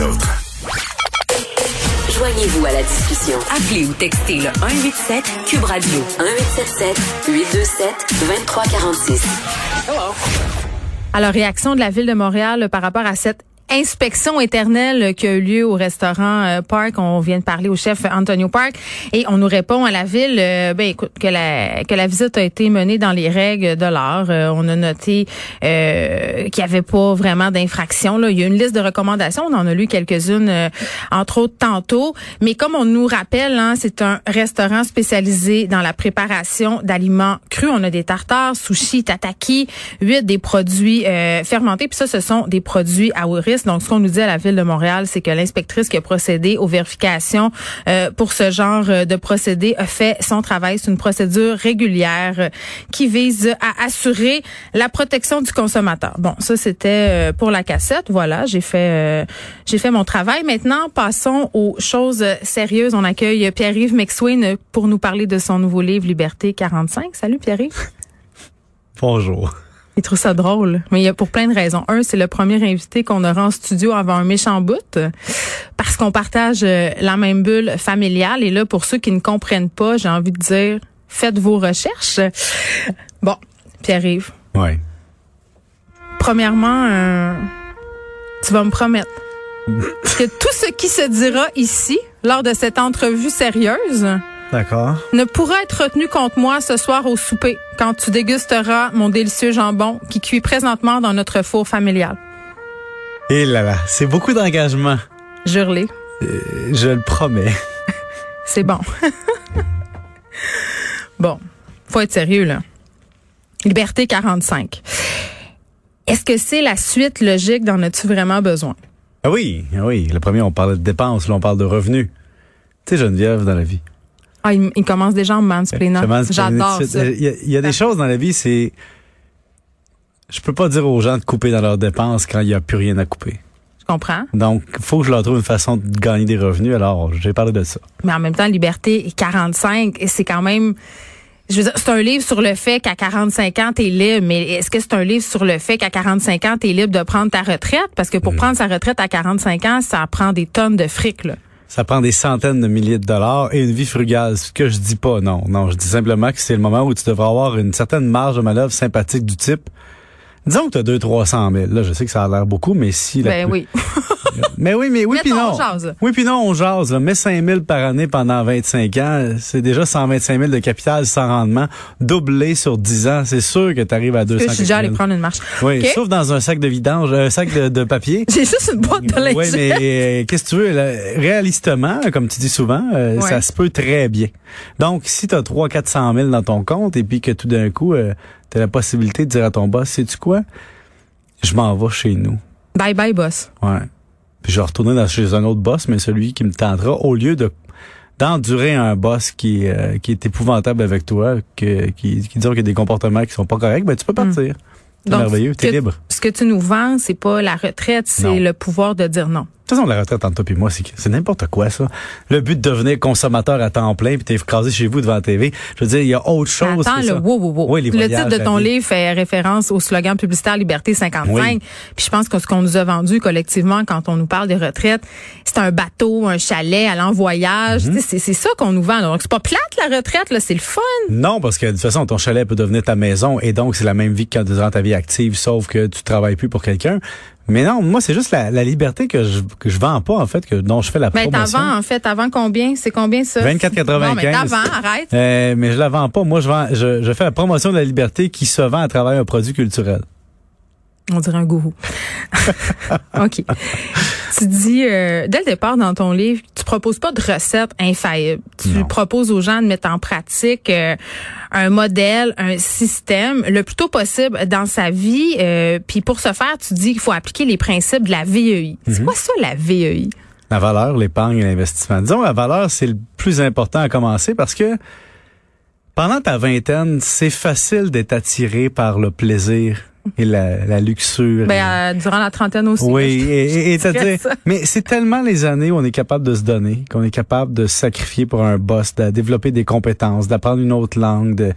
les autres. Joignez-vous à la discussion. Appelez ou textez le 187 Cube Radio 1877 827 2346. Alors, réaction de la ville de Montréal par rapport à cette inspection éternelle qui a eu lieu au restaurant euh, Park. On vient de parler au chef Antonio Park et on nous répond à la ville euh, ben écoute que la que la visite a été menée dans les règles de l'art. Euh, on a noté qu'il n'y avait pas vraiment d'infraction il y a une liste de recommandations, on en a lu quelques-unes entre autres tantôt, mais comme on nous rappelle hein, c'est un restaurant spécialisé dans la préparation d'aliments crus. On a des tartares, sushi, tataki, huit des produits fermentés puis ça ce sont des produits à haut risque donc, ce qu'on nous dit à la ville de Montréal, c'est que l'inspectrice qui a procédé aux vérifications euh, pour ce genre euh, de procédé a fait son travail. C'est une procédure régulière euh, qui vise à assurer la protection du consommateur. Bon, ça c'était pour la cassette. Voilà, j'ai fait j'ai fait mon travail. Maintenant, passons aux choses sérieuses. On accueille Pierre-Yves McSwain pour nous parler de son nouveau livre Liberté 45. Salut Pierre-Yves. Bonjour. Il trouve ça drôle, mais il y a pour plein de raisons. Un, c'est le premier invité qu'on aura en studio avant un méchant bout, parce qu'on partage euh, la même bulle familiale. Et là, pour ceux qui ne comprennent pas, j'ai envie de dire, faites vos recherches. Bon, Pierre-Yves. Oui. Premièrement, euh, tu vas me promettre que tout ce qui se dira ici, lors de cette entrevue sérieuse, D'accord. Ne pourra être retenu contre moi ce soir au souper quand tu dégusteras mon délicieux jambon qui cuit présentement dans notre four familial. Et là là, c'est beaucoup d'engagement. Jure-les. Euh, je le promets. c'est bon. bon, faut être sérieux là. Liberté 45. Est-ce que c'est la suite logique d'en as-tu vraiment besoin? Ah oui, ah oui. Le premier, on parle de dépenses, là, on parle de revenus. Tu sais, Geneviève, dans la vie, ah, il, commence déjà en mansplainant. J'adore ça. Il y a, des choses dans la vie, c'est... Je peux pas dire aux gens de couper dans leurs dépenses quand il n'y a plus rien à couper. Je comprends. Donc, il faut que je leur trouve une façon de gagner des revenus. Alors, j'ai parlé de ça. Mais en même temps, Liberté 45, c'est quand même... Je veux dire, c'est un livre sur le fait qu'à 45 ans, tu es libre, mais est-ce que c'est un livre sur le fait qu'à 45 ans, tu es libre de prendre ta retraite? Parce que pour mm. prendre sa retraite à 45 ans, ça prend des tonnes de fric, là ça prend des centaines de milliers de dollars et une vie frugale. Ce que je dis pas, non. Non, je dis simplement que c'est le moment où tu devras avoir une certaine marge de manœuvre sympathique du type. Disons que tu as 2 300 000. Là, je sais que ça a l'air beaucoup, mais si... Ben oui. mais oui, mais oui, puis non. Oui, puis non, on jase. Là. Mets 5 000 par année pendant 25 ans, c'est déjà 125 000 de capital sans rendement. Doublé sur 10 ans, c'est sûr que tu arrives à 200 000. Je suis déjà allé prendre une marche. Oui, sauf dans un sac de vidange, un sac de, papier. J'ai juste une boîte de linge. Oui, mais euh, qu'est-ce que tu veux? réalistement, comme tu dis souvent, euh, ça se peut très bien. Donc, si tu as 3 400 000 dans ton compte et puis que tout d'un coup, euh, tu as la possibilité de dire à ton boss, sais-tu quoi? Je m'en vais chez nous. Bye bye, boss. Ouais. Puis je vais retourner dans, chez un autre boss, mais celui qui me tentera, au lieu de d'endurer un boss qui, euh, qui est épouvantable avec toi, que, qui, qui dit qu'il y a des comportements qui sont pas corrects, ben tu peux partir. C'est merveilleux, tu es libre. Ce que tu nous vends, c'est pas la retraite, c'est le pouvoir de dire non. De toute façon, la retraite entre toi et moi, c'est n'importe quoi, ça. Le but de devenir consommateur à temps plein puis t'es écrasé chez vous devant la TV. Je veux dire, il y a autre chose Attends, que ça. Le, wow, wow, wow. le titre de ton livre fait référence au slogan publicitaire Liberté 55. Puis je pense que ce qu'on nous a vendu collectivement quand on nous parle des retraites, c'est un bateau, un chalet, aller en voyage. Mm-hmm. C'est ça qu'on nous vend. Donc c'est pas plate la retraite, là, c'est le fun. Non, parce que de toute façon, ton chalet peut devenir ta maison et donc c'est la même vie que durant ta vie active, sauf que tu travailles plus pour quelqu'un. Mais non, moi, c'est juste la, liberté que je, que je vends pas, en fait, que dont je fais la promotion. Mais t'avant, en fait, avant combien? C'est combien ça? 24,95. Non, mais t'avant, arrête. Euh, mais je la vends pas. Moi, je vends, je, je fais la promotion de la liberté qui se vend à travers un produit culturel. On dirait un gourou. OK. tu dis, euh, dès le départ dans ton livre, tu proposes pas de recettes infaillibles. Tu proposes aux gens de mettre en pratique euh, un modèle, un système le plus tôt possible dans sa vie. Euh, puis pour ce faire, tu dis qu'il faut appliquer les principes de la VEI. C'est mhm. quoi ça, la VEI? La valeur, l'épargne et l'investissement. Disons, la valeur, c'est le plus important à commencer parce que pendant ta vingtaine, c'est facile d'être attiré par le plaisir et la, la luxure. Ben, euh, durant la trentaine aussi. Oui, et, et, mais c'est tellement les années où on est capable de se donner, qu'on est capable de se sacrifier pour un boss, de développer des compétences, d'apprendre une autre langue, de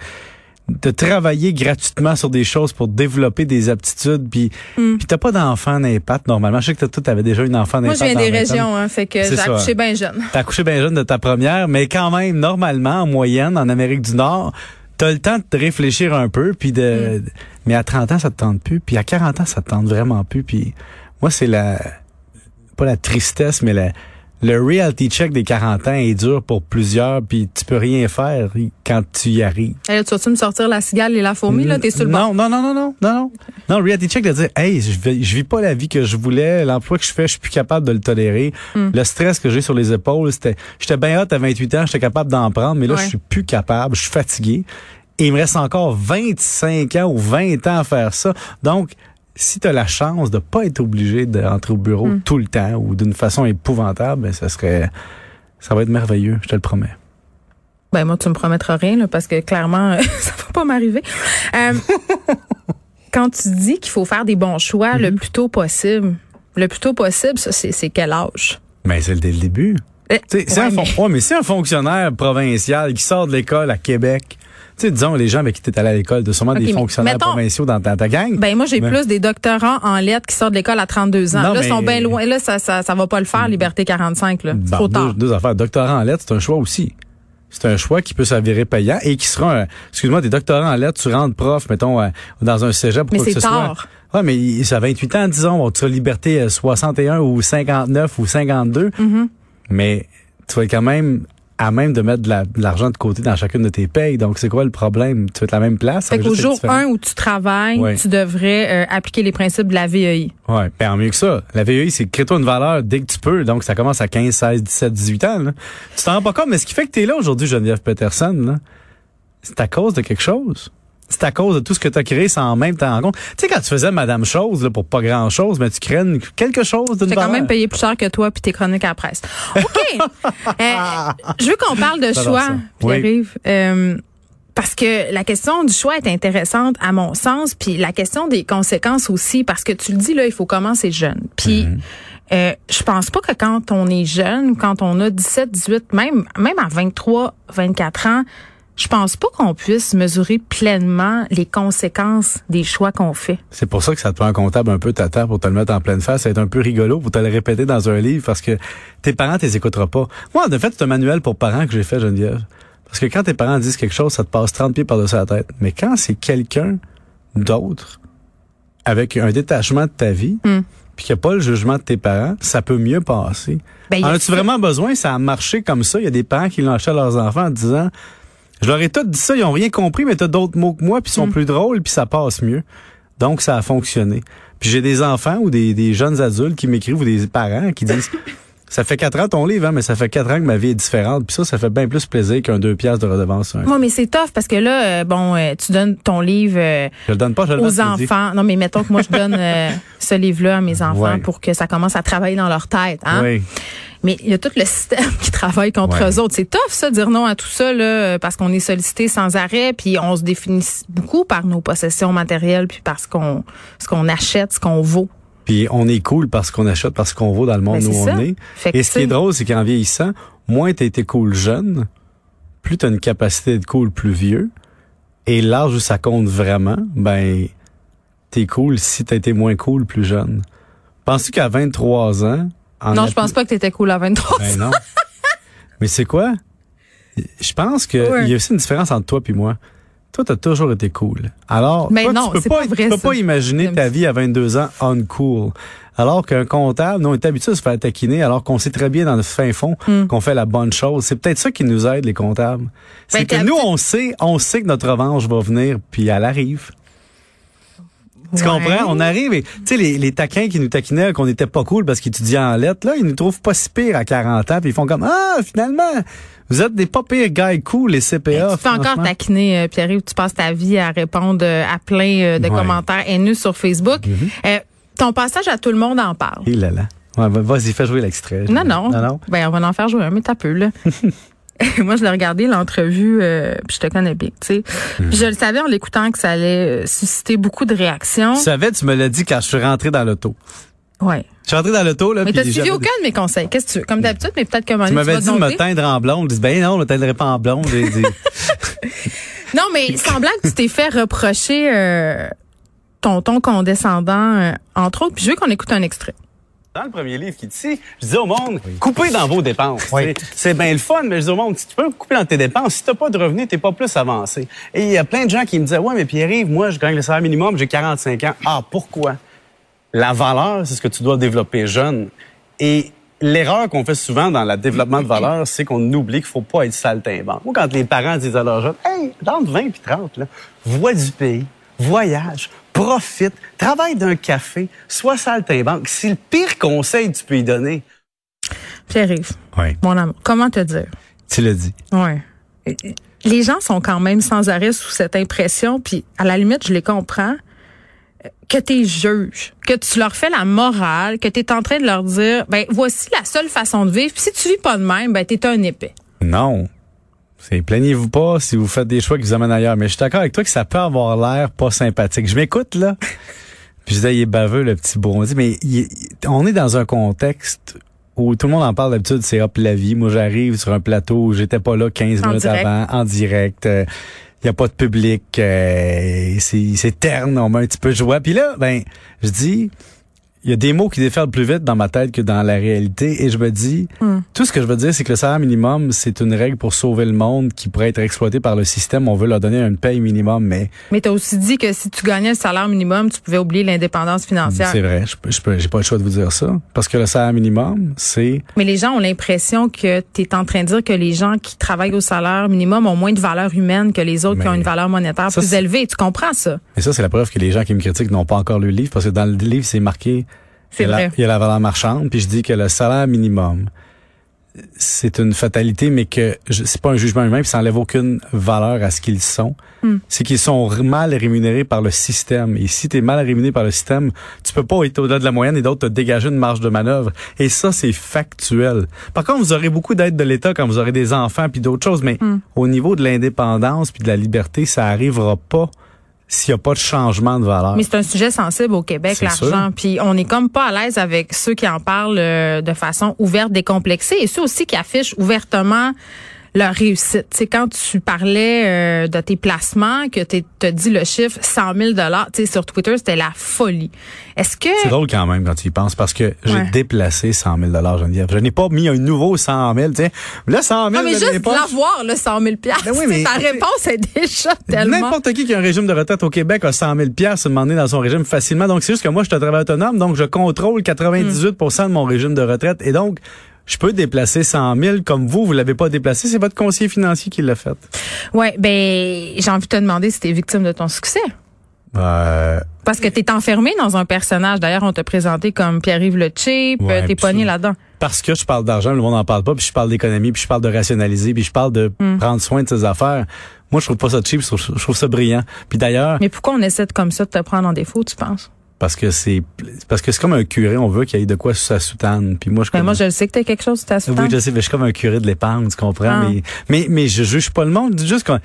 de travailler gratuitement sur des choses pour développer des aptitudes puis mm. puis t'as pas d'enfant pattes normalement je sais que toi avais déjà une enfant dans moi je viens des régions hein, fait que j'ai accouché bien jeune t'as accouché bien jeune de ta première mais quand même normalement en moyenne en Amérique du Nord t'as le temps de réfléchir un peu puis de mm. Mais à 30 ans ça te tente plus puis à 40 ans ça te tente vraiment plus puis moi c'est la pas la tristesse mais la le reality check des 40 ans est dur pour plusieurs, puis tu peux rien faire quand tu y arrives. Hey, tu vas-tu me sortir la cigale et la fourmi, là? T'es sur le non, non, non, non, non, non, non. Non, le reality check de dire, hey, je, vis, je vis pas la vie que je voulais, l'emploi que je fais, je suis plus capable de le tolérer. Hmm. Le stress que j'ai sur les épaules, c'était, j'étais bien hot à 28 ans, j'étais capable d'en prendre, mais là, je suis plus capable, je suis fatigué. Et il me reste encore 25 ans ou 20 ans à faire ça. Donc, si tu as la chance de pas être obligé d'entrer au bureau hmm. tout le temps ou d'une façon épouvantable, ben, ça serait ça va être merveilleux, je te le promets. Ben moi tu me promettras rien là, parce que clairement ça va pas m'arriver. Euh, quand tu dis qu'il faut faire des bons choix le mhm. plus tôt possible, le plus tôt possible, ça c'est quel âge? Ben c'est dès le début. Eh, c'est un, mais... mais c'est un fonctionnaire provincial qui sort de l'école à Québec tu sais, disons, les gens avec qui tu es allé à l'école, de sûrement des fonctionnaires provinciaux dans ta, gang. Ben, moi, j'ai plus des doctorants en lettres qui sortent de l'école à 32 ans. là, ils sont bien loin. Là, ça, ça, ça va pas le faire, Liberté 45, là. trop tard. Deux, affaires. Doctorant en lettres, c'est un choix aussi. C'est un choix qui peut s'avérer payant et qui sera, excuse-moi, des doctorants en lettres, tu rentres prof, mettons, euh, dans un cégep. Mais c'est tard. Ouais, mais ça 28 ans, disons, tu as liberté 61 ou 59 ou 52. Mm-hmm. Mais tu vas quand même à même de mettre de l'argent de, côté dans chacune de tes payes. Donc, c'est quoi le problème? Tu être la même place? Fait qu'au jour 1 où tu travailles, tu devrais euh, appliquer les principes de la VEI. Oui, bien mieux que ça. La VEI, c'est crée-toi une valeur dès que tu peux. Donc, ça commence à 15, 16, 17, 18 ans. Là. Tu t'en rends pas compte, mais ce qui fait que tu es là aujourd'hui, Geneviève Peterson, c'est à cause de quelque chose c'est à cause de tout ce que tu as créé sans même t'en compte. Tu sais, quand tu faisais Madame Chose là, pour pas grand-chose, mais tu crées quelque chose de C'est quand même payé plus cher que toi puis tes chroniques à la presse. OK. Euh, je veux qu'on parle de choix, Pierre-Yves. Euh, parce que la question du choix est intéressante à mon sens, puis la question des conséquences aussi, parce que tu le dis là, il faut commencer jeune. Puis mm-hmm. euh, je pense pas que quand on est jeune, quand on a 17, 18, même même à 23, 24 ans, je pense pas qu'on puisse mesurer pleinement les conséquences des choix qu'on fait. C'est pour ça que ça te prend un comptable un peu tata pour te le mettre en pleine face. Ça va être un peu rigolo pour te le répéter dans un livre parce que tes parents t'es écouteront pas. Moi, en fait, c'est un manuel pour parents que j'ai fait, Geneviève. Parce que quand tes parents disent quelque chose, ça te passe 30 pieds par-dessus la tête. Mais quand c'est quelqu'un d'autre avec un détachement de ta vie, hmm. puis qu'il n'y a pas le jugement de tes parents, ça peut mieux passer. Ben, en as-tu vraiment besoin? Ça a marché comme ça. Il y a des parents qui l'ont acheté à leurs enfants en disant je leur ai tout dit ça, ils ont rien compris, mais t'as d'autres mots que moi, puis sont mm. plus drôles, puis ça passe mieux. Donc, ça a fonctionné. Puis j'ai des enfants ou des, des jeunes adultes qui m'écrivent ou des parents qui disent Ça fait quatre ans ton livre, hein, mais ça fait quatre ans que ma vie est différente. Puis ça, ça fait bien plus plaisir qu'un deux piastres de redevance. Moi, mais c'est tough parce que là, euh, bon, euh, tu donnes ton livre euh, je le donne pas, je le aux enfants. Non, mais mettons que moi, je donne ce livre-là à mes enfants pour que ça commence à travailler dans leur tête. Hein? Oui. Mais il y a tout le système qui travaille contre eux autres. C'est tough, ça, dire non à tout ça, là, parce qu'on est sollicité sans arrêt, puis on se définit beaucoup par nos possessions matérielles, puis par ce qu'on, ce qu'on achète, ce qu'on vaut. Puis on est cool parce qu'on achète, parce qu'on vaut dans le monde ben, où on est. Et ce qui est drôle, c'est qu'en vieillissant, moins t'as été cool jeune, plus t'as une capacité de cool plus vieux. Et l'âge où ça compte vraiment, ben, t'es cool si t'as été moins cool plus jeune. Penses-tu qu'à 23 ans... non, je pense pas que t'étais cool à 23 ben non. Mais c'est quoi? Je pense qu'il y a aussi une différence entre toi et moi. Toi, t'as toujours été cool. Alors, mais non, tu peux pas, tu peux pas imaginer ta vie à 22 ans uncool. Alors qu'un comptable, nous, on est habitué à se faire taquiner alors qu'on sait très bien dans le fin fond hmm. qu'on fait la bonne chose. C'est peut-être ça qui nous aide, les comptables. C'est ben, que nous, on sait, on sait que notre revanche va venir, puis elle arrive. Tu comprends? On arrive et, tu sais, les, les, taquins qui nous taquinaient qu'on était pas cool parce qu'ils étudiaient en lettres, là, ils nous trouvent pas si pire à 40 ans puis ils font comme, ah, finalement, vous êtes des pas pires gars cool, les CPA. tu peux encore taquiner, euh, Pierre, tu passes ta vie à répondre euh, à plein euh, de commentaires haineux sur Facebook. Mm-hmm. ton passage à tout le monde en parle. Il là là. Ouais, vas-y, fais jouer l'extrait. Non, non, non. Ben, on va en faire jouer un, mais t'as peu, là. moi, je l'ai regardé l'entrevue, euh, puis je te connais bien, tu sais. Mhm. Je le savais en l'écoutant que ça allait euh, susciter beaucoup de réactions. Tu savais, tu me l'as dit quand je suis rentré dans l'auto. Ouais. Je suis rentré dans l'auto là. Mais t'as suivi aucun de mes conseils. Qu'est-ce que tu veux? Comme d'habitude, mais peut-être que tu m'avais dit de me teindre en blonde. Je dis ben non, je me teindrai pas en blonde. Non, mais semblant que tu t'es fait reprocher euh, ton ton condescendant, euh, entre autres. Puis je veux qu'on écoute un extrait. Dans le premier livre qui dit, je dis au monde, coupez dans vos dépenses. C'est bien le fun, mais je dis au monde, si tu peux couper dans tes dépenses, si t'as pas de revenus, t'es pas plus avancé. Et il y a plein de gens qui me disaient, ouais, mais Pierre-Yves, moi, je gagne le salaire minimum, j'ai 45 ans. Ah, pourquoi? La valeur, c'est ce que tu dois développer jeune. Et l'erreur qu'on fait souvent dans le développement de valeur, c'est qu'on oublie qu'il faut pas être saltimbanque. Moi, quand les parents disent à leurs jeunes, hey, dans 20 puis 30, là, vois du pays, voyage, profite, travaille d'un café, sois saltimbanque. C'est le pire conseil que tu peux y donner. Pierre-Yves, mon amour, comment te dire? Tu l'as dit. Ouais. Les gens sont quand même sans arrêt sous cette impression, puis à la limite, je les comprends, que tu es juge, que tu leur fais la morale, que tu es en train de leur dire, ben voici la seule façon de vivre, puis si tu vis pas de même, ben t'es un épais. Non. C'est plaignez-vous pas si vous faites des choix qui vous amènent ailleurs. Mais je suis d'accord avec toi que ça peut avoir l'air pas sympathique. Je m'écoute, là. Puis je disais, il est baveux, le petit bondi. Mais on est dans un contexte où tout le monde en parle d'habitude, c'est hop la vie. Moi, j'arrive sur un plateau où j'étais pas là 15 minutes avant, en direct. Il euh, y a pas de public. Euh, c'est terne, on met un petit peu de joie. Puis là, ben, je dis, il y a des mots qui déferlent plus vite dans ma tête que dans la réalité et je me dis hmm. tout ce que je veux dire c'est que le salaire minimum c'est une règle pour sauver le monde qui pourrait être exploité par le système. On veut leur donner une paye minimum mais mais tu as aussi dit que si tu gagnais le salaire minimum tu pouvais oublier l'indépendance financière. C'est vrai je, je j'ai pas le choix de vous dire ça. Parce que le salaire minimum c'est mais les gens ont l'impression que tu es en train de dire que les gens qui travaillent au salaire minimum ont moins de valeur humaine que les autres qui ont une valeur monétaire plus élevée. Tu comprends ça? Et ça c'est la preuve que les gens qui me critiquent n'ont pas encore lu le livre parce que dans le livre c'est marqué il, y a la valeur marchande, puis je dis que le salaire minimum, c'est une fatalité, mais que c'est pas un jugement humain, puis ça enlève aucune valeur à ce qu'ils sont. Hmm. C'est qu'ils sont mal rémunérés par le système. Et si tu es mal rémunéré par le système, tu peux pas être au-delà de la moyenne et d'autres te dégager une marge de manœuvre. Et ça, c'est factuel. Par contre, vous aurez beaucoup d'aide de l'État quand vous aurez des enfants puis d'autres choses, mais hmm. au niveau de l'indépendance puis de la liberté, ça arrivera pas s'il n'y a pas de changement de valeur. Mais c'est un sujet sensible au Québec, l'argent. Puis on est comme pas à l'aise avec ceux qui en parlent euh, de façon ouverte, décomplexée, et ceux aussi qui affichent ouvertement leur réussite. C'est quand tu parlais euh, de tes placements, que tu as dit le chiffre 100 000 dollars, sur Twitter, c'était la folie. Est-ce que c'est drôle quand même quand tu y penses parce que j'ai déplacé 100 000 dollars, Geneviève. Je n'ai pas mis un nouveau 100 000. Tiens, là 100 000. Non, mais juste l'avoir le 100 000 ben oui, mais, Ta réponse est déjà tellement. N'importe qui qui a un régime de retraite au Québec a 100 000 se demander dans son régime facilement. Donc c'est juste que moi je suis un travailleur autonome, donc je contrôle 98% de mon régime de retraite et donc je peux déplacer 100 000 comme vous, vous l'avez pas déplacé, c'est votre conseiller financier qui l'a fait. Ouais, ben j'ai envie de te demander si tu es victime de ton succès. Euh, Parce que tu es enfermé dans un personnage. D'ailleurs, on t'a présenté comme Pierre-Yves Le Chip, ouais, t'es pogné là-dedans. Parce que je parle d'argent, le monde n'en parle pas, puis je parle d'économie, puis je parle de rationaliser, puis je parle de hmm. prendre soin de ses affaires. Moi, je trouve pas ça cheap, je trouve, je trouve ça brillant. Puis d'ailleurs... Mais pourquoi on essaie de, comme ça de te prendre en défaut, tu penses? Parce que c'est parce que c'est comme un curé, on veut qu'il y ait de quoi sur sa soutane. Puis moi je ben moi je sais que t'as quelque chose sur ta soutane. Oui, je sais, mais je suis comme un curé de l'épargne, tu comprends ah. mais, mais mais je juge pas le monde, juste quand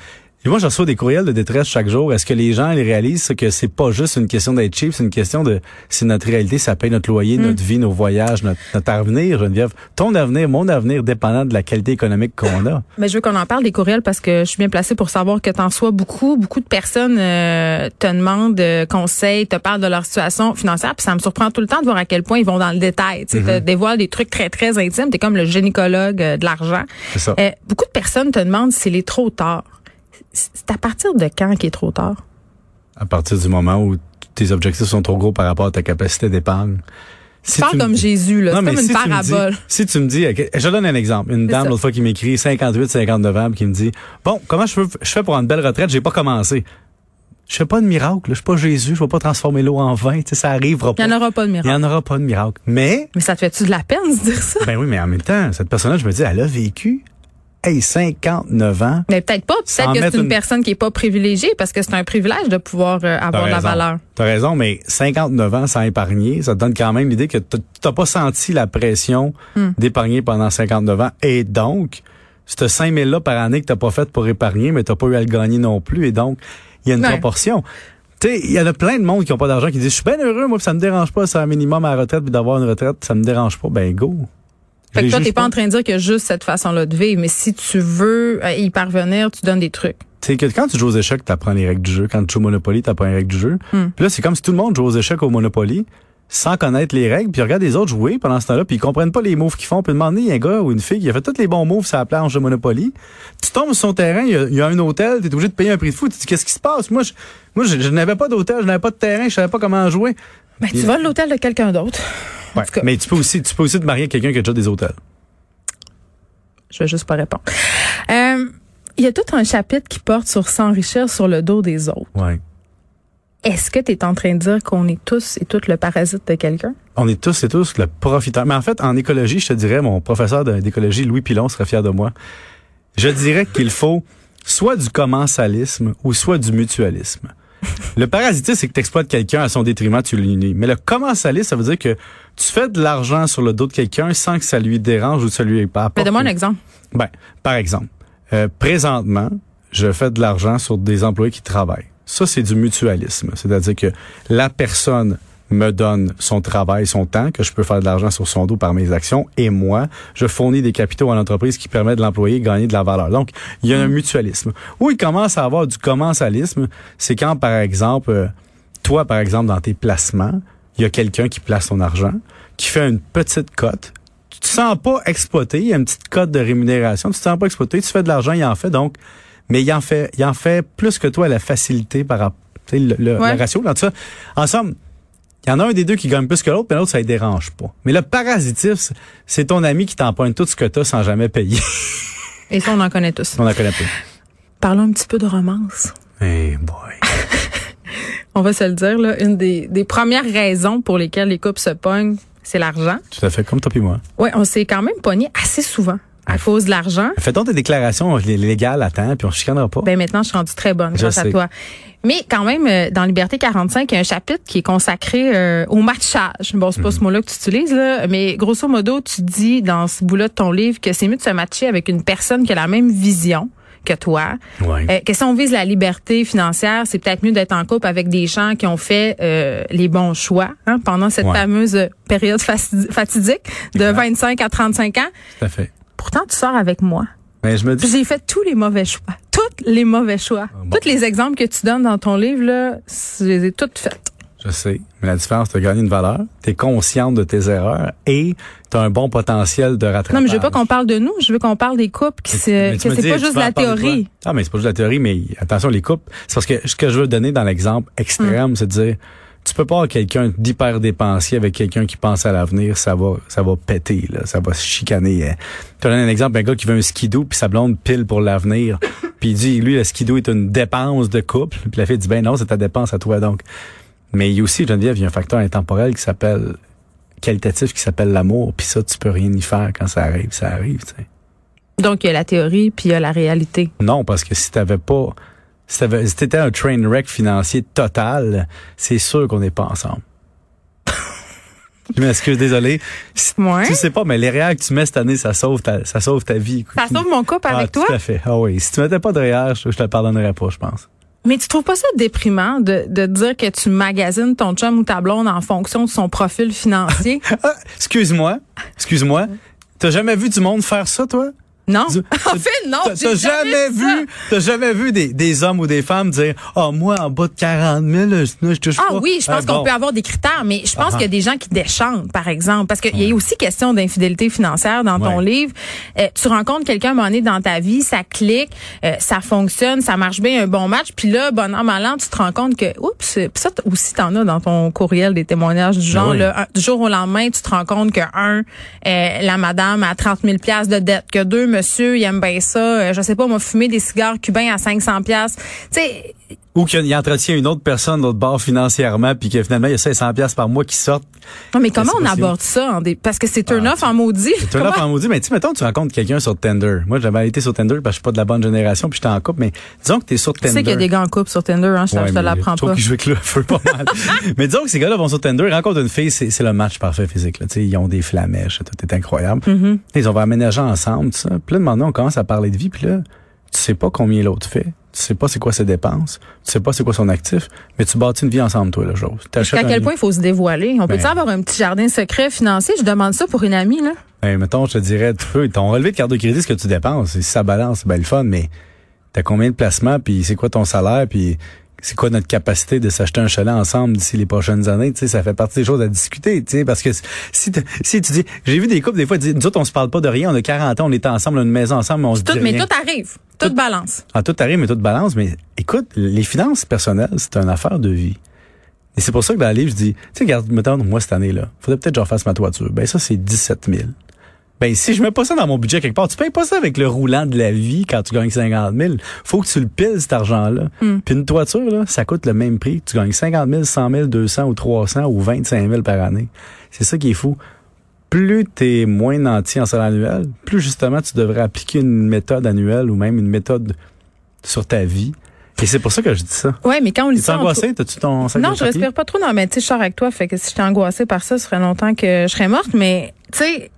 et moi, je reçois des courriels de détresse chaque jour. Est-ce que les gens ils réalisent que c'est pas juste une question d'être cheap, c'est une question de c'est notre réalité, ça paye notre loyer, mm. notre vie, nos voyages, notre, notre, avenir, Geneviève? Ton avenir, mon avenir, dépendant de la qualité économique qu'on a. Mais je veux qu'on en parle des courriels parce que je suis bien placée pour savoir que t'en sois beaucoup. Beaucoup de personnes euh, te demandent euh, conseils, te parlent de leur situation financière. Puis ça me surprend tout le temps de voir à quel point ils vont dans le détail. Tu mm-hmm. dévoiles des trucs très très intimes. T'es comme le gynécologue euh, de l'argent. C'est ça. beaucoup de personnes te demandent s'il est trop tard c'est à partir de quand qu'il est trop tard? À partir du moment où tes objectifs sont trop gros par rapport à ta capacité d'épargne. Si tu comme Jésus, là. C'est comme une parabole. si tu me dis, je donne un exemple. Une dame, l'autre fois, qui m'écrit 58, 59 ans, qui me dit, bon, comment je, je fais pour une belle retraite? J'ai pas commencé. Je fais pas de miracle. Je suis pas Jésus. Je vais pas transformer l'eau en vin. Tu sais, ça arrivera pas. Il y en aura pas de miracle. Il y en aura pas de miracle. Mais. Mais ça te fait-tu de la peine de dire ça? Ben oui, mais en même temps, cette personne-là, je me dis, elle a vécu hey, 59 ans. Mais peut-être pas. Peut-être que c'est une, personne qui est pas privilégiée parce que c'est un privilège de pouvoir euh, avoir de la valeur. T'as raison, mais 59 ans sans épargner, ça te donne quand même l'idée que t'as pas senti la pression hmm. d'épargner pendant 59 ans. Et donc, ce 5 000 là par année que t'as pas fait pour épargner, mais t'as pas eu à le gagner non plus. Et donc, il y a une proportion. Tu sais, il y en a plein de monde qui ont pas d'argent qui disent, je suis bien heureux, moi, ça me dérange pas, c'est un minimum à la retraite, puis d'avoir une retraite, ça me dérange pas. Ben, go. Fait que toi, t'es pas en train de dire que juste cette façon-là de vivre, mais si tu veux euh, y parvenir, tu donnes des trucs. c'est que quand tu joues aux échecs, tu apprends les règles du jeu. Quand tu joues au Monopoly, tu apprends les règles du jeu. Hmm. Puis là, c'est comme si tout le monde joue aux échecs au Monopoly sans connaître les règles, puis regarde les autres jouer pendant ce temps-là, puis ils comprennent pas les moves qu'ils font. Puis demander, il y a un gars ou une fille qui a fait tous les bons moves sur la planche de Monopoly. Tu tombes sur son terrain, il y a, un hôtel, tu es obligé de payer un prix de fou. Tu dis, qu'est-ce qui se passe? Moi, je, moi, je, n'avais pas d'hôtel, je n'avais pas de terrain, je savais pas comment jouer. Ben, tu voles l'hôtel de quelqu'un d'autre. Ouais, mais tu peux aussi, tu peux aussi te marier avec quelqu'un qui a déjà des hôtels. Je vais juste pas répondre. Euh, il y a tout un chapitre qui porte sur s'enrichir sur le dos des autres. Ouais. Est-ce que tu es en train de dire qu'on est tous et toutes le parasite de quelqu'un? On est tous et tous le profiteur. Mais en fait, en écologie, je te dirais, mon professeur d'écologie, Louis Pilon, serait fier de moi. Je dirais qu'il faut soit du commensalisme ou soit du mutualisme. Le parasitisme, c'est que tu exploites quelqu'un à son détriment, tu l'unis. Mais le commensalisme, ça veut dire que tu fais de l'argent sur le dos de quelqu'un sans que ça lui dérange ou que ça lui pas Mais donne-moi un exemple. Ben, par exemple, euh, présentement, je fais de l'argent sur des employés qui travaillent. Ça, c'est du mutualisme. C'est-à-dire que la personne me donne son travail, son temps, que je peux faire de l'argent sur son dos par mes actions, et moi, je fournis des capitaux à l'entreprise qui permet de l'employé de gagner de la valeur. Donc, il y a un mm. mutualisme. Où il commence à avoir du commensalisme, c'est quand, par exemple, euh, toi, par exemple, dans tes placements, il y a quelqu'un qui place son argent, qui fait une petite cote, tu te sens pas exploité, il y a une petite cote de rémunération, tu te sens pas exploité, tu fais de l'argent, il en fait, donc mais il en fait, il en fait plus que toi la facilité par rapport, le, le, ratio. Dans ça, ensemble, il y en a un des deux qui gagne plus que l'autre, mais l'autre, ça ne dérange pas. Mais le parasitif, c'est ton ami qui t'empoigne tout ce que tu as sans jamais payer. Et ça, on en connaît tous. On en connaît pas. Parlons un petit peu de romance. Hey boy. on va se le dire, là, une des, des premières raisons pour lesquelles les couples se pognent, c'est l'argent. Tout à fait, comme toi et moi. Oui, on s'est quand même pogné assez souvent à cause de l'argent? Fais donc des déclarations légales à temps, puis on ne chicanera pas. Ben maintenant, je suis rendue très bonne grâce à toi. Mais quand même, euh, dans Liberté 45, il y a un chapitre qui est consacré euh, au matchage. Bon, c'est pas ce mhm. mot-là que tu utilises, là, mais grosso modo, tu dis dans ce bout-là de ton livre que c'est mieux de se matcher avec une personne qui a la même vision que toi. Ouais. Euh, que si on vise la liberté financière, c'est peut-être mieux d'être en couple avec des gens qui ont fait les bons choix hein, pendant cette fameuse période fatidique de 25 à 35 ans. Tout à fait. Pourtant, tu sors avec moi. Mais ben, je me dis... J'ai fait tous les mauvais choix. Tous les mauvais choix. Ah, Tous les exemples que tu donnes dans ton livre, là, je les ai toutes faites. Je sais. Mais la différence, tu as gagné une valeur, tu es consciente de tes erreurs et tu as un bon potentiel de rattrapage. Non, mais je veux pas qu'on parle de nous, je veux qu'on parle des couples, que c'est pas juste la théorie. Ah, mais c'est pas juste la théorie, mais attention, les couples, c'est parce que ce que je veux donner dans l'exemple extrême, hum. c'est de dire, tu peux pas avoir quelqu'un d'hyper dépensier avec quelqu'un qui pense à l'avenir, ça va ça va péter là, ça va se chicaner. Tu donnes un exemple un gars qui veut un skidoo puis sa blonde pile pour l'avenir. puis il dit lui le skidoo est une dépense de couple, puis la fille dit ben non, c'est ta dépense à toi donc. Mais il y a aussi Geneviève, il y a un facteur intemporel qui s'appelle qualitatif qui s'appelle l'amour, puis ça tu peux rien y faire quand ça arrive, ça arrive, tu sais. Donc il y a la théorie puis il y a la réalité. Non, parce que si tu avais pas c'était un train wreck financier total, c'est sûr qu'on n'est pas ensemble. Je m'excuse, désolé. Si, Tu sais pas, mais les réels que tu mets cette année, ça sauve ta, ça sauve ta vie. Ça sauve mon couple avec toi? Tout à fait. Ah oui. Si tu mettais pas de réels, je, te le pardonnerais pas, je pense. Mais tu trouves pas ça déprimant de, de dire que tu magasines ton chum ou ta blonde en fonction de son profil financier? ah, excuse-moi. Excuse-moi. T'as jamais vu du monde faire ça, toi? Non. en fait, non. T'as jamais, vu, t'as jamais vu des, des hommes ou des femmes dire, oh, moi, en bas de 40 000, je, je touche ah, oui, je pense ah, qu'on peut avoir des critères, mais je pense qu'il y a des gens qui déchantent, par exemple, parce qu'il y a aussi question d'infidélité financière dans ton livre. Euh, tu rencontres quelqu'un, un moment dans ta vie, ça clique, euh, ça fonctionne, ça marche bien, un bon match, puis là, bon an, mal an, tu te rends compte que, oups, ça aussi, t'en as dans ton courriel des témoignages du genre, là, du jour au lendemain, tu te rends compte que, un, euh, la madame a 30 000 de dette, que deux, monsieur, il aime bien ça. Euh, je sais pas, m'a fumé des cigares cubains à 500 pièces. Tu sais, ou qu'il entretient une autre personne d'autre bord financièrement puis que finalement il y a 500 pièces par mois qui sortent. Non mais comment on aborde ça parce que c'est turn ah, off en maudit. C'est turn off en maudit mais tu mettons tu rencontres quelqu'un sur Tinder. Moi j'avais été sur Tinder parce que je suis pas de la bonne génération puis j'étais en couple mais disons que tu es sur Tinder. Tu sais qu'il y a des gars en couple sur Tinder hein, je, te l'apprends pas. Je trouve qu'ils jouent avec le feu pas mal. mais disons que ces gars-là vont sur Tinder, ils rencontrent une fille, c'est le match parfait physique là, tu sais ils ont des flamèches, tout est incroyable. Mm-hmm. Ils ont aménager ensemble tout ça. Puis là, maintenant on commence à parler de vie puis là tu sais pas combien l'autre fait. Tu sais pas c'est quoi ses dépenses. Tu sais pas c'est quoi son actif. Mais tu bâtis une vie ensemble, toi, là, chose. À quel point il faut se dévoiler? On peut-tu ben. avoir un petit jardin secret financier? Je demande ça pour une amie, là. Ben, mettons, je te dirais, tu peux, ton relevé de carte de crédit, ce que tu dépenses, si ça balance, c'est bien le fun, mais t'as combien de placements, puis c'est quoi ton salaire, puis c'est quoi notre capacité de s'acheter un chalet ensemble d'ici les prochaines années, tu sais, ça fait partie des choses à discuter, tu sais, parce que si, si tu dis, j'ai vu des couples des fois dire, nous autres on se parle pas de rien, on a 40 ans, on est ensemble, on a une maison ensemble, mais on se tout, dit Mais rien. tout arrive, tout, balance. Ah, tout arrive, mais tout balance, mais écoute, les finances personnelles, c'est une affaire de vie. Et c'est pour ça que dans le livre, je dis, tu sais, regarde, mettons, moi, cette année-là, faudrait peut-être que je refasse ma toiture. Ben, ça, c'est 17 000. Ben, si je mets pas ça dans mon budget quelque part, tu payes pas ça avec le roulant de la vie quand tu gagnes 50 000. Faut que tu le piles, cet argent-là. Puis une toiture, là, ça coûte le même prix. Tu gagnes 50 000, 100 000, 200 ou 300 ou 25 000 par année. C'est ça qui est fou. Plus tu es moins nanti en salaire annuel, plus justement tu devrais appliquer une méthode annuelle ou même une méthode sur ta vie. Et c'est pour ça que je dis ça. Ouais, mais quand on lit Tu ça. angoissé? T'as-tu ton sac Non, de je respire pas trop. Non, mais tu sais, je sors avec toi. Fait que si j'étais angoissée par ça, ça ferait longtemps que je serais morte. Mais, tu sais,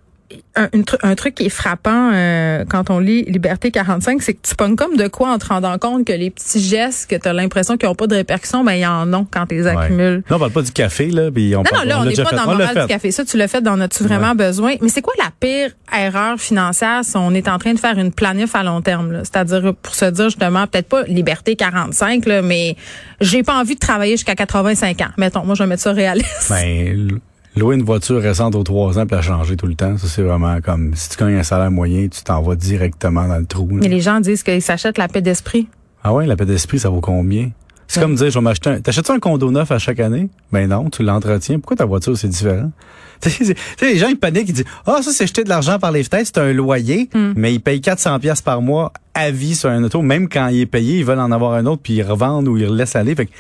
un, un truc qui est frappant euh, quand on lit Liberté 45, c'est que tu pognes comme de quoi en te rendant compte que les petits gestes que tu as l'impression qu'ils n'ont pas de répercussions, ben, ils en ont quand tu les Ouais. accumules. Là, on parle pas du café, là, puis on Non, parle, non, là, on n'est pas fait. dans le moral du café. Ça, tu l'as fait dans As-tu vraiment besoin? Mais c'est quoi la pire erreur financière si on est en train de faire une planif à long terme? là? C'est-à-dire, pour se dire justement, peut-être pas liberté 45, là, mais j'ai pas envie de travailler jusqu'à 85 ans. Mettons, moi, je vais mettre ça réaliste. Ben, louer une voiture récente aux trois ans puis la changer tout le temps, ça, c'est vraiment comme, si tu gagnes un salaire moyen, tu t'en vas directement dans le trou. là. Mais les gens disent qu'ils s'achètent la paix d'esprit. Ah ouais, la paix d'esprit, ça vaut combien? C'est comme dire, je vais m'acheter un... T'achètes-tu un condo neuf à chaque année? Ben non, tu l'entretiens. Pourquoi ta voiture, c'est différent? Tu sais, les gens, ils paniquent, ils disent, ah, ça, c'est jeter de l'argent par les fenêtres, c'est un loyer, mais ils payent 400 pièces par mois à vie sur un auto. Même quand il est payé, ils veulent en avoir un autre, puis ils revendent ou ils le laissent aller. Fait que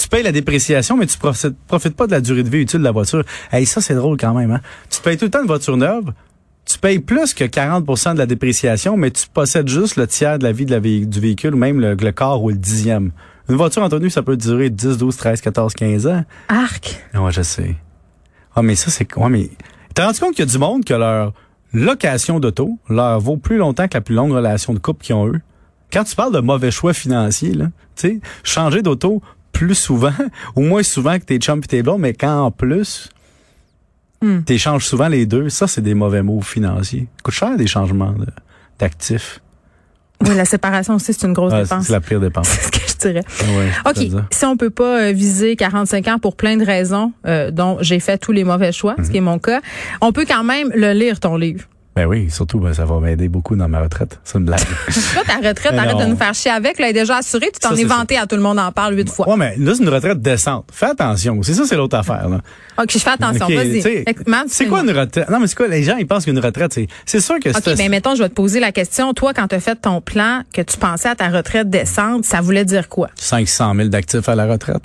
tu payes la dépréciation, mais tu profites, profites pas de la durée de vie utile de la voiture. Hey, ça, c'est drôle quand même, hein? Tu payes tout le temps une voiture neuve, tu payes plus que 40% de la dépréciation, mais tu possèdes juste le tiers de la vie de la vé- du véhicule, ou même le, le quart ou le dixième. Une voiture, Anthony, ça peut durer 10, 12, 13, 14, 15 ans. Arc. Ouais, je sais. Ah, mais ça, c'est... Ouais, mais... T'as rendu compte qu'il y a du monde que leur location d'auto leur vaut plus longtemps que la plus longue relation de couple qu'ils ont eu? Quand tu parles de mauvais choix financiers, là, tu sais, changer d'auto plus souvent, ou moins souvent que tes chums et tes blondes, mais quand en plus, Hmm. t'échanges souvent les deux, ça, c'est des mauvais mots financiers. Ça coûte cher, des changements de- d'actifs. Oui, la séparation aussi, c'est une grosse Ah, dépense. c'est la pire dépense. C'est ce que je dirais. Ouais, je peux te OK. Si on peut pas euh, viser 45 ans pour plein de raisons, euh, dont j'ai fait tous les mauvais choix, Mhm. ce qui est mon cas, on peut quand même le lire, ton livre. Ben oui, surtout, ben, ça va m'aider beaucoup dans ma retraite. C'est une blague. Toi, ta retraite, arrête de nous faire chier avec. Là, elle est déjà assurée. Tu t'en es vanté à tout le monde en parle huit fois. ouais, mais là, c'est une retraite décente. Fais attention. C'est ça, c'est l'autre affaire, là. OK, je fais attention. Vas-y. C'est quoi une retraite? Non, mais c'est quoi? Les gens, ils pensent qu'une retraite, c'est, c'est sûr que OK, c'est, ben mettons, je vais te poser la question. Toi, quand tu as fait ton plan, que tu pensais à ta retraite décente, ça voulait dire quoi? 500 000 d'actifs à la retraite.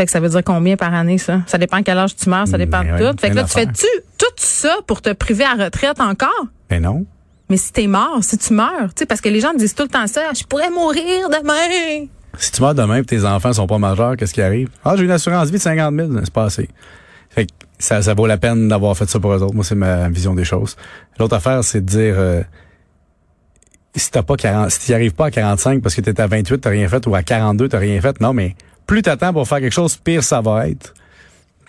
Fait que ça veut dire combien par année, ça? Ça dépend à quel âge tu meurs, ça dépend Ben de tout. Fait que là, tu fais-tu tout ça pour te priver à retraite encore? Ben non. Mais si t'es mort, si tu meurs, tu sais, parce que les gens me disent tout le temps ça, je pourrais mourir demain. Si tu meurs demain et tes enfants sont pas majeurs, qu'est-ce qui arrive? Ah, j'ai une assurance vie de 50 000. C'est pas assez. Fait que ça, ça vaut la peine d'avoir fait ça pour eux autres. Moi, c'est ma vision des choses. L'autre affaire, c'est de dire, euh, si t'as pas 40, si t'y arrives pas à 45 parce que t'es à 28, t'as rien fait, ou à 42, t'as rien fait. Non, mais plus t'attends pour faire quelque chose, pire ça va être.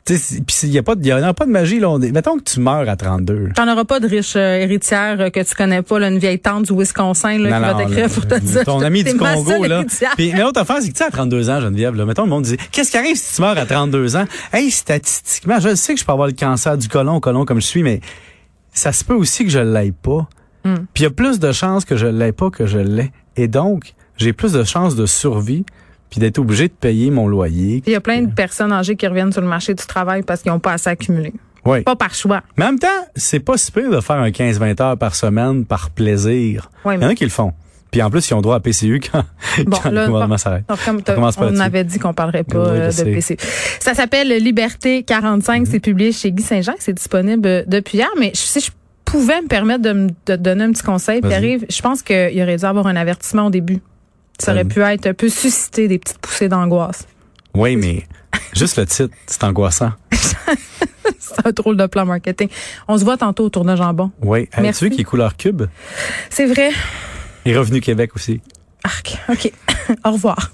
Puis il y a pas, de- y a pas de magie, là. On mettons que tu meurs à 32. T'en auras pas de riche euh, héritière euh, que tu connais pas, là, une vieille tante du Wisconsin là, qui va t'écrire pour te dire. Ton ami du Congo, là. Puis, mais l'autre affaire, c'est que tu à 32 ans, Geneviève, là, mettons, le monde dit, qu'est-ce qui arrive si tu meurs à 32 ans? Hey, statistiquement, je sais que je peux avoir le cancer du côlon, côlon comme je suis, mais ça se peut aussi que je l'aille pas. Hmm. Puis il y a plus de chances que je l'aie pas que je l'ai. Et donc, j'ai plus de chances de survie puis d'être obligé de payer mon loyer. Il y a plein de personnes âgées qui reviennent sur le marché du travail parce qu'ils n'ont pas assez accumulé. Oui. Pas par choix. Mais en même temps, c'est pas si pire de faire un 15-20 heures par semaine par plaisir. Oui, Il y en a qui le font. Puis en plus, ils ont droit à PCU quand, Bon, quand là, le gouvernement s'arrête. Donc, comme t'as- On avait dit qu'on parlerait pas Oui, euh, de sais. Mhm. PC. Ça s'appelle Liberté 45. C'est publié chez Guy Saint-Jean. C'est disponible euh, depuis hier. Mais si je pouvais me permettre de me de te donner un petit conseil. Pierre-Yves, je pense qu'il aurait dû avoir un avertissement au début. Ça aurait pu être un peu susciter des petites poussées d'angoisse. Oui, mais juste le titre, c'est angoissant. C'est un drôle de plan marketing. On se voit tantôt autour de jambon. Oui. Hey, Merci. tu veux qu'il est couleur cube? C'est vrai. Et Revenu Québec aussi. Arc. OK. Au revoir.